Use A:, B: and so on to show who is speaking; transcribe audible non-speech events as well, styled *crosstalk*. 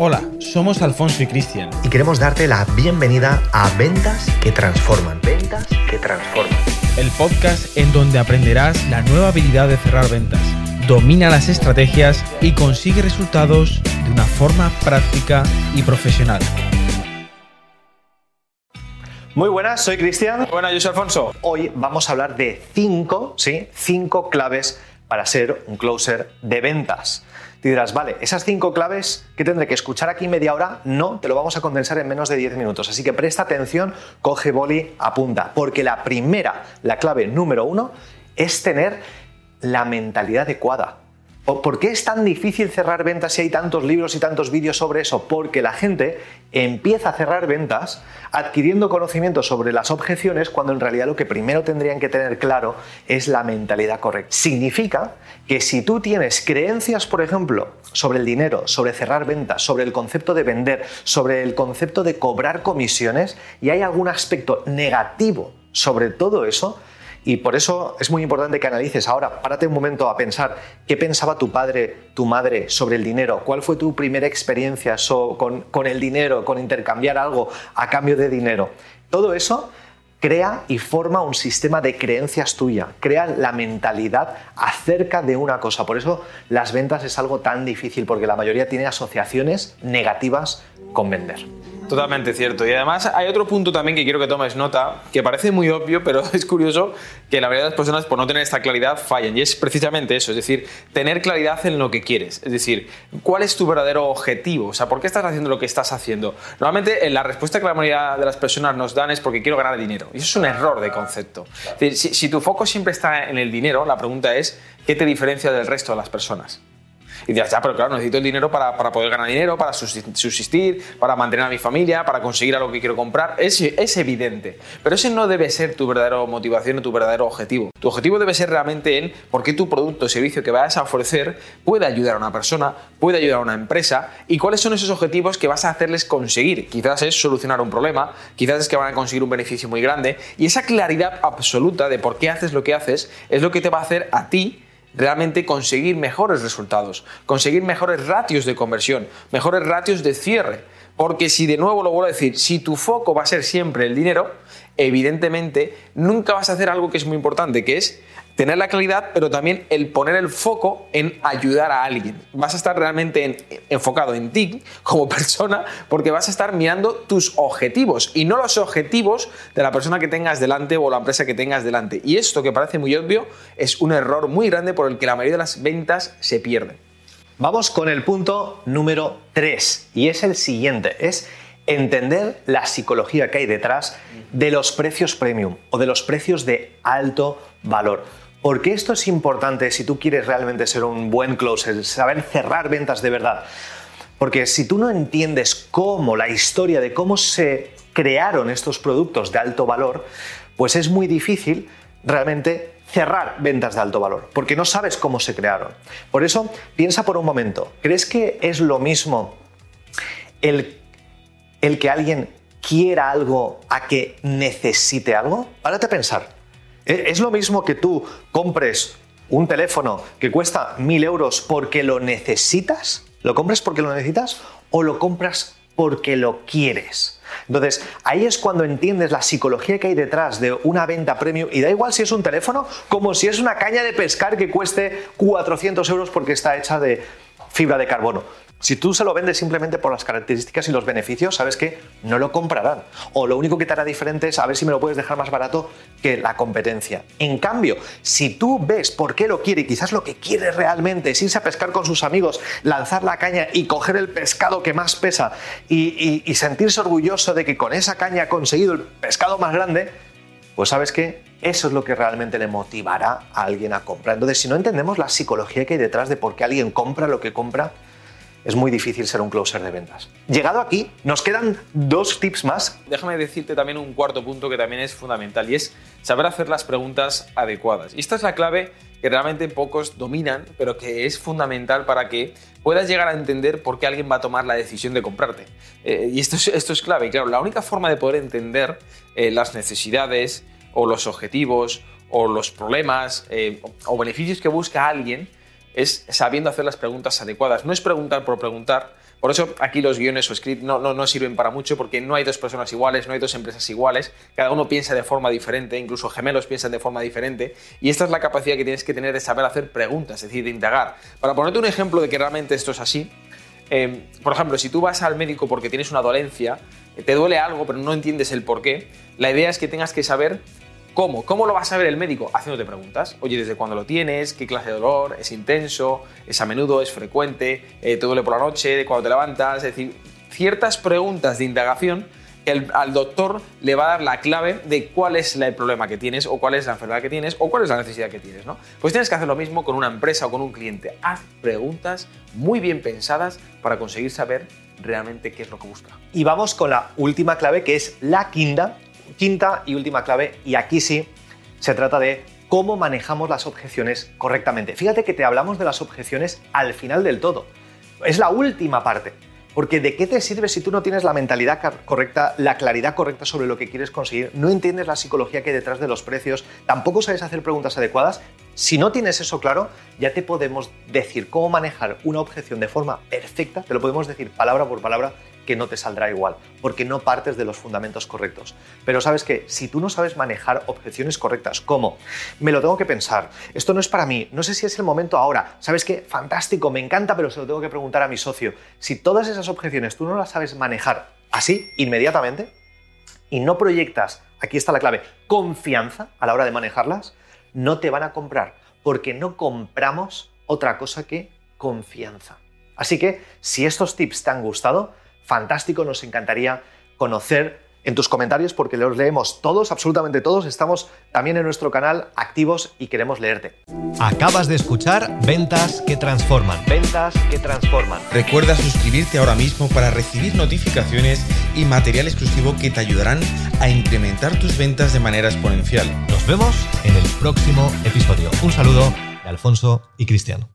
A: Hola, somos Alfonso y Cristian.
B: Y queremos darte la bienvenida a Ventas que Transforman. Ventas que Transforman.
A: El podcast en donde aprenderás la nueva habilidad de cerrar ventas. Domina las estrategias y consigue resultados de una forma práctica y profesional.
B: Muy buenas, soy Cristian.
A: Buenas, yo soy Alfonso.
B: Hoy vamos a hablar de cinco, ¿sí? Cinco claves para ser un closer de ventas. Te dirás, vale, esas cinco claves que tendré que escuchar aquí media hora, no, te lo vamos a condensar en menos de 10 minutos. Así que presta atención, coge boli, apunta. Porque la primera, la clave número uno, es tener la mentalidad adecuada. ¿Por qué es tan difícil cerrar ventas si hay tantos libros y tantos vídeos sobre eso? Porque la gente empieza a cerrar ventas adquiriendo conocimiento sobre las objeciones cuando en realidad lo que primero tendrían que tener claro es la mentalidad correcta. Significa que si tú tienes creencias, por ejemplo, sobre el dinero, sobre cerrar ventas, sobre el concepto de vender, sobre el concepto de cobrar comisiones y hay algún aspecto negativo sobre todo eso, y por eso es muy importante que analices ahora, párate un momento a pensar qué pensaba tu padre, tu madre sobre el dinero, cuál fue tu primera experiencia con, el dinero, con intercambiar algo a cambio de dinero. Todo eso crea y forma un sistema de creencias tuya, crea la mentalidad acerca de una cosa. Por eso las ventas es algo tan difícil, porque la mayoría tiene asociaciones negativas con vender.
A: Totalmente cierto. Y además hay otro punto también que quiero que tomes nota, que parece muy obvio, pero *laughs* es curioso que la mayoría de las personas por no tener esta claridad fallan. Y es precisamente eso, es decir, tener claridad en lo que quieres. Es decir, ¿cuál es tu verdadero objetivo? O sea, ¿por qué estás haciendo lo que estás haciendo? Normalmente eh, la respuesta que la mayoría de las personas nos dan es porque quiero ganar dinero. Y eso es un error de concepto. Si tu foco siempre está en el dinero, la pregunta es, ¿qué te diferencia del resto de las personas? Y dirás, ya, pero claro, necesito el dinero para, para poder ganar dinero, para subsistir, para mantener a mi familia, para conseguir algo que quiero comprar. Es, es evidente. Pero ese no debe ser tu verdadera motivación o tu verdadero objetivo. Tu objetivo debe ser realmente en por qué tu producto o servicio que vayas a ofrecer puede ayudar a una persona, puede ayudar a una empresa y cuáles son esos objetivos que vas a hacerles conseguir. Quizás es solucionar un problema, quizás es que van a conseguir un beneficio muy grande y esa claridad absoluta de por qué haces lo que haces es lo que te va a hacer a ti realmente conseguir mejores resultados, conseguir mejores ratios de conversión, mejores ratios de cierre. Porque si de nuevo lo vuelvo a decir, si tu foco va a ser siempre el dinero, evidentemente nunca vas a hacer algo que es muy importante, que es tener la claridad, pero también el poner el foco en ayudar a alguien. Vas a estar realmente enfocado en ti como *laughs* persona porque vas a estar mirando tus objetivos y no los objetivos de la persona que tengas delante o la empresa que tengas delante. Y esto que parece muy obvio es un error muy grande por el que la mayoría de las ventas se pierden.
B: Vamos con el punto número 3 y es el siguiente, es entender la psicología que hay detrás de los precios premium o de los precios de alto valor. ¿Por qué esto es importante si tú quieres realmente ser un buen closer, saber cerrar ventas de verdad? Porque si tú no entiendes cómo, la historia de cómo se crearon estos productos de alto valor, pues es muy difícil realmente cerrar ventas de alto valor, porque no sabes cómo se crearon. Por eso, piensa por un momento, ¿crees que es lo mismo el, el que alguien quiera algo a que necesite algo? Párate a pensar. ¿E-, ¿Es lo mismo que tú compres un teléfono que cuesta mil euros porque lo necesitas? ¿Lo compras porque lo necesitas o lo compras porque lo quieres? Entonces, ahí es cuando entiendes la psicología que hay detrás de una venta premium y da igual si es un teléfono como si es una caña de pescar que cueste 400 euros porque está hecha de fibra de carbono. Si tú se lo vendes simplemente por las características y los beneficios, sabes que no lo comprarán. O lo único que te hará diferente es a ver si me lo puedes dejar más barato que la competencia. En cambio, si tú ves por qué lo quiere y quizás lo que quiere realmente es irse a pescar con sus amigos, lanzar la caña y coger el pescado que más pesa y, sentirse orgulloso de que con esa caña ha conseguido el pescado más grande, pues sabes que eso es lo que realmente le motivará a alguien a comprar. Entonces, si no entendemos la psicología que hay detrás de por qué alguien compra lo que compra, es muy difícil ser un closer de ventas. Llegado aquí, nos quedan dos tips más.
A: Déjame decirte también un cuarto punto que también es fundamental y es saber hacer las preguntas adecuadas. Y esta es la clave que realmente pocos dominan, pero que es fundamental para que puedas llegar a entender por qué alguien va a tomar la decisión de comprarte. Eh, y esto es, esto es clave. Y claro, la única forma de poder entender eh, las necesidades o los objetivos o los problemas eh, o beneficios que busca alguien es sabiendo hacer las preguntas adecuadas. No es preguntar por preguntar, Por eso aquí los guiones o script no, no, no sirven para mucho porque no hay dos personas iguales, no hay dos empresas iguales, cada uno piensa de forma diferente, incluso gemelos piensan de forma diferente y esta es la capacidad que tienes que tener de saber hacer preguntas, es decir, de indagar. Para ponerte un ejemplo de que realmente esto es así, eh, por ejemplo, si tú vas al médico porque tienes una dolencia, te duele algo pero no entiendes el por qué, la idea es que tengas que saber ¿Cómo? ¿Cómo lo va a saber el médico? Haciéndote preguntas. Oye, ¿desde cuándo lo tienes? ¿Qué clase de dolor? ¿Es intenso? ¿Es a menudo? ¿Es frecuente? Eh, ¿Te duele por la noche? ¿Cuándo te levantas? Es decir, ciertas preguntas de indagación que al doctor le va a dar la clave de cuál es el problema que tienes o cuál es la enfermedad que tienes o cuál es la necesidad que tienes, ¿no? Pues tienes que hacer lo mismo con una empresa o con un cliente. Haz preguntas muy bien pensadas para conseguir saber realmente qué es lo que busca.
B: Y vamos con la última clave que es la quinta quinta y última clave, y aquí sí se trata de cómo manejamos las objeciones correctamente. Fíjate que te hablamos de las objeciones al final del todo. Es la última parte. Porque ¿de qué te sirve si tú no tienes la mentalidad correcta, la claridad correcta sobre lo que quieres conseguir, no entiendes la psicología que hay detrás de los precios, tampoco sabes hacer preguntas adecuadas? Si no tienes eso claro, ya te podemos decir cómo manejar una objeción de forma perfecta, te lo podemos decir palabra por palabra que no te saldrá igual, porque no partes de los fundamentos correctos. Pero sabes que si tú no sabes manejar objeciones correctas, como me lo tengo que pensar, esto no es para mí, no sé si es el momento ahora, sabes que fantástico, me encanta, pero se lo tengo que preguntar a mi socio. Si todas esas objeciones tú no las sabes manejar así, inmediatamente, y no proyectas, aquí está la clave, confianza a la hora de manejarlas, no te van a comprar, porque no compramos otra cosa que confianza. Así que si estos tips te han gustado, fantástico, nos encantaría conocer en tus comentarios porque los leemos todos, absolutamente todos. Estamos también en nuestro canal activos y queremos leerte.
C: Acabas de escuchar Ventas que Transforman.
B: Ventas que Transforman.
D: Recuerda suscribirte ahora mismo para recibir notificaciones y material exclusivo que te ayudarán a incrementar tus ventas de manera exponencial.
C: Nos vemos en el próximo episodio. Un saludo de Alfonso y Cristiano.